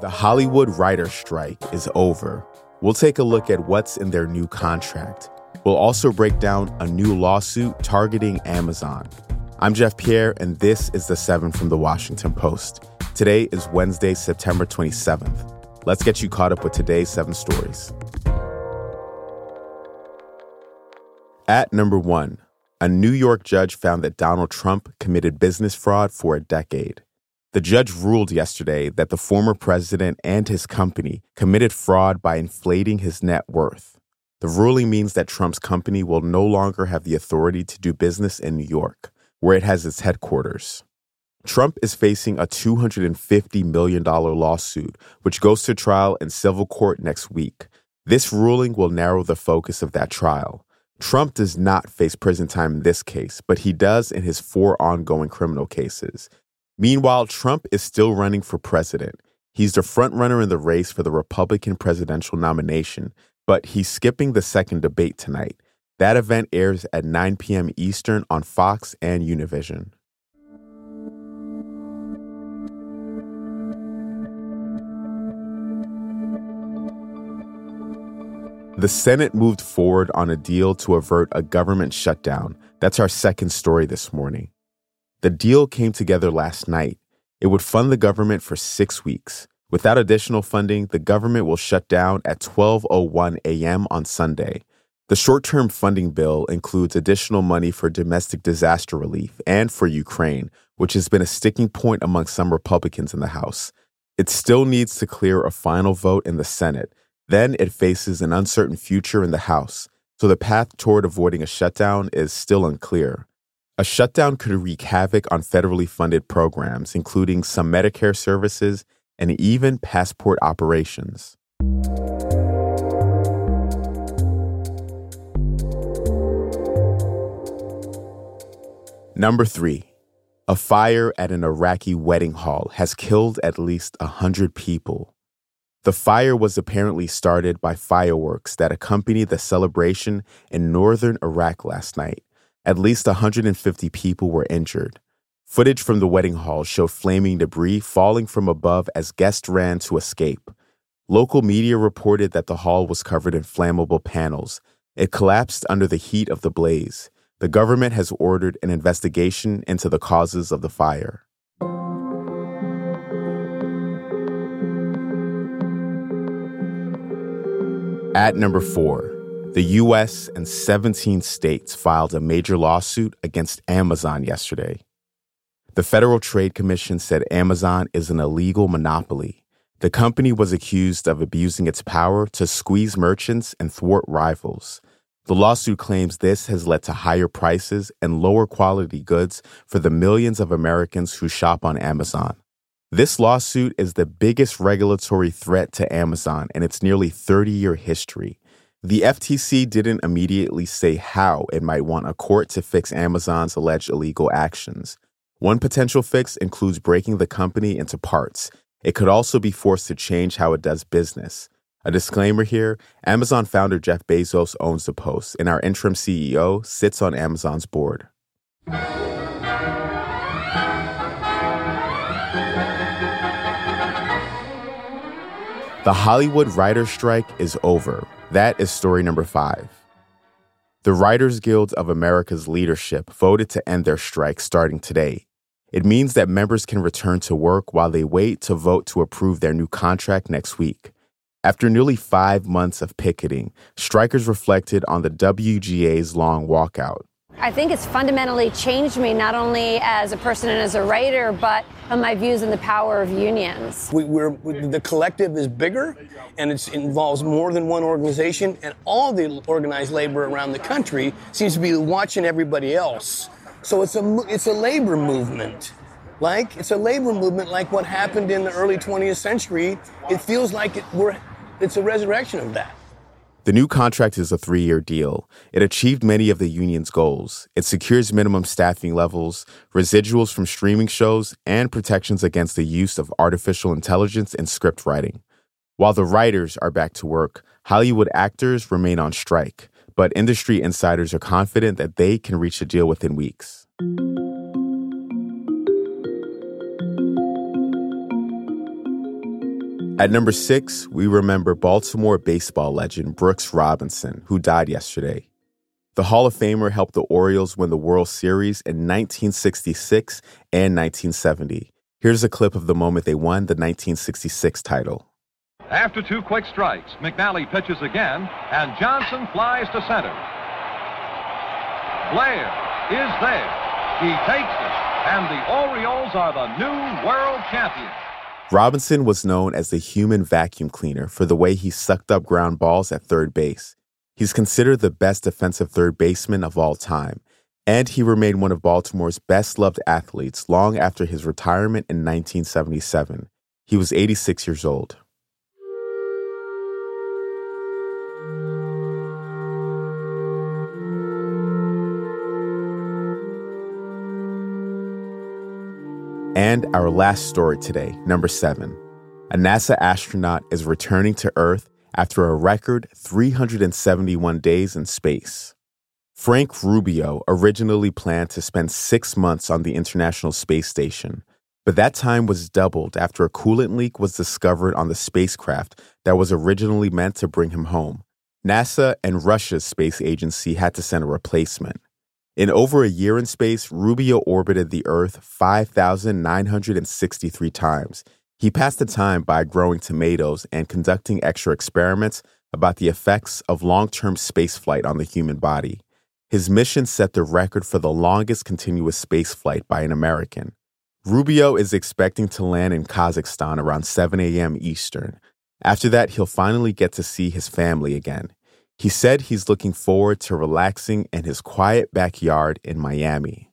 The Hollywood writer strike is over. We'll take a look at what's in their new contract. We'll also break down a new lawsuit targeting Amazon. I'm Jeff Pierre, and this is The Seven from The Washington Post. Today is Wednesday, September 27th. Let's get you caught up with today's seven stories. At number one, a New York judge found that Donald Trump committed business fraud for a decade. The judge ruled yesterday that the former president and his company committed fraud by inflating his net worth. The ruling means that Trump's company will no longer have the authority to do business in New York, where it has its headquarters. Trump is facing a $250 million lawsuit, which goes to trial in civil court next week. This ruling will narrow the focus of that trial. Trump does not face prison time in this case, but he does in his four ongoing criminal cases. Meanwhile, Trump is still running for president. He's the frontrunner in the race for the Republican presidential nomination, but he's skipping the second debate tonight. That event airs at 9 p.m. Eastern on Fox and Univision. The Senate moved forward on a deal to avert a government shutdown. That's our second story this morning. The deal came together last night. It would fund the government for six weeks. Without additional funding, the government will shut down at 12:01 a.m. on Sunday. The short-term funding bill includes additional money for domestic disaster relief and for Ukraine, which has been a sticking point among some Republicans in the House. It still needs to clear a final vote in the Senate. Then it faces an uncertain future in the House, so the path toward avoiding a shutdown is still unclear. A shutdown could wreak havoc on federally funded programs, including some Medicare services and even passport operations. Number three, a fire at an Iraqi wedding hall has killed at least 100 people. The fire was apparently started by fireworks that accompanied the celebration in northern Iraq last night. At least 150 people were injured. Footage from the wedding hall showed flaming debris falling from above as guests ran to escape. Local media reported that the hall was covered in flammable panels. It collapsed under the heat of the blaze. The government has ordered an investigation into the causes of the fire. At number four, the US and 17 states filed a major lawsuit against Amazon yesterday. The Federal Trade Commission said Amazon is an illegal monopoly. The company was accused of abusing its power to squeeze merchants and thwart rivals. The lawsuit claims this has led to higher prices and lower quality goods for the millions of Americans who shop on Amazon. This lawsuit is the biggest regulatory threat to Amazon in its nearly 30 year history. The FTC didn't immediately say how it might want a court to fix Amazon's alleged illegal actions. One potential fix includes breaking the company into parts. It could also be forced to change how it does business. A disclaimer here Amazon founder Jeff Bezos owns the Post, and our interim CEO sits on Amazon's board. The Hollywood writer strike is over. That is story number five. The Writers Guild of America's leadership voted to end their strike starting today. It means that members can return to work while they wait to vote to approve their new contract next week. After nearly five months of picketing, strikers reflected on the WGA's long walkout. I think it's fundamentally changed me not only as a person and as a writer, but on my views on the power of unions. We, are the collective is bigger, and it involves more than one organization, and all the organized labor around the country seems to be watching everybody else. So it's a it's a labor movement. Like it's a labor movement, like what happened in the early 20th century. It feels like it, we're it's a resurrection of that. The new contract is a three year deal. It achieved many of the union's goals. It secures minimum staffing levels, residuals from streaming shows, and protections against the use of artificial intelligence in script writing. While the writers are back to work, Hollywood actors remain on strike, but industry insiders are confident that they can reach a deal within weeks. At number six, we remember Baltimore baseball legend Brooks Robinson, who died yesterday. The Hall of Famer helped the Orioles win the World Series in 1966 and 1970. Here's a clip of the moment they won the 1966 title. After two quick strikes, McNally pitches again, and Johnson flies to center. Blair is there. He takes it, and the Orioles are the new world champions. Robinson was known as the human vacuum cleaner for the way he sucked up ground balls at third base. He's considered the best defensive third baseman of all time, and he remained one of Baltimore's best loved athletes long after his retirement in 1977. He was 86 years old. And our last story today, number seven. A NASA astronaut is returning to Earth after a record 371 days in space. Frank Rubio originally planned to spend six months on the International Space Station, but that time was doubled after a coolant leak was discovered on the spacecraft that was originally meant to bring him home. NASA and Russia's space agency had to send a replacement. In over a year in space, Rubio orbited the Earth 5,963 times. He passed the time by growing tomatoes and conducting extra experiments about the effects of long term spaceflight on the human body. His mission set the record for the longest continuous spaceflight by an American. Rubio is expecting to land in Kazakhstan around 7 a.m. Eastern. After that, he'll finally get to see his family again. He said he's looking forward to relaxing in his quiet backyard in Miami.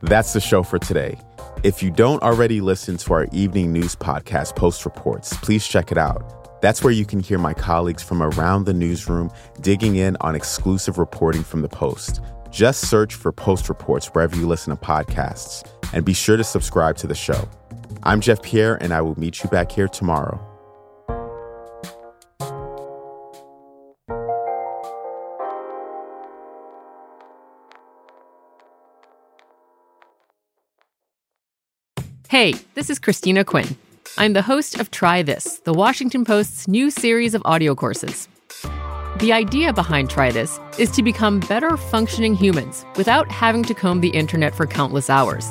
That's the show for today. If you don't already listen to our evening news podcast, Post Reports, please check it out. That's where you can hear my colleagues from around the newsroom digging in on exclusive reporting from the Post. Just search for Post Reports wherever you listen to podcasts, and be sure to subscribe to the show. I'm Jeff Pierre, and I will meet you back here tomorrow. Hey, this is Christina Quinn. I'm the host of Try This, the Washington Post's new series of audio courses. The idea behind Try This is to become better functioning humans without having to comb the internet for countless hours.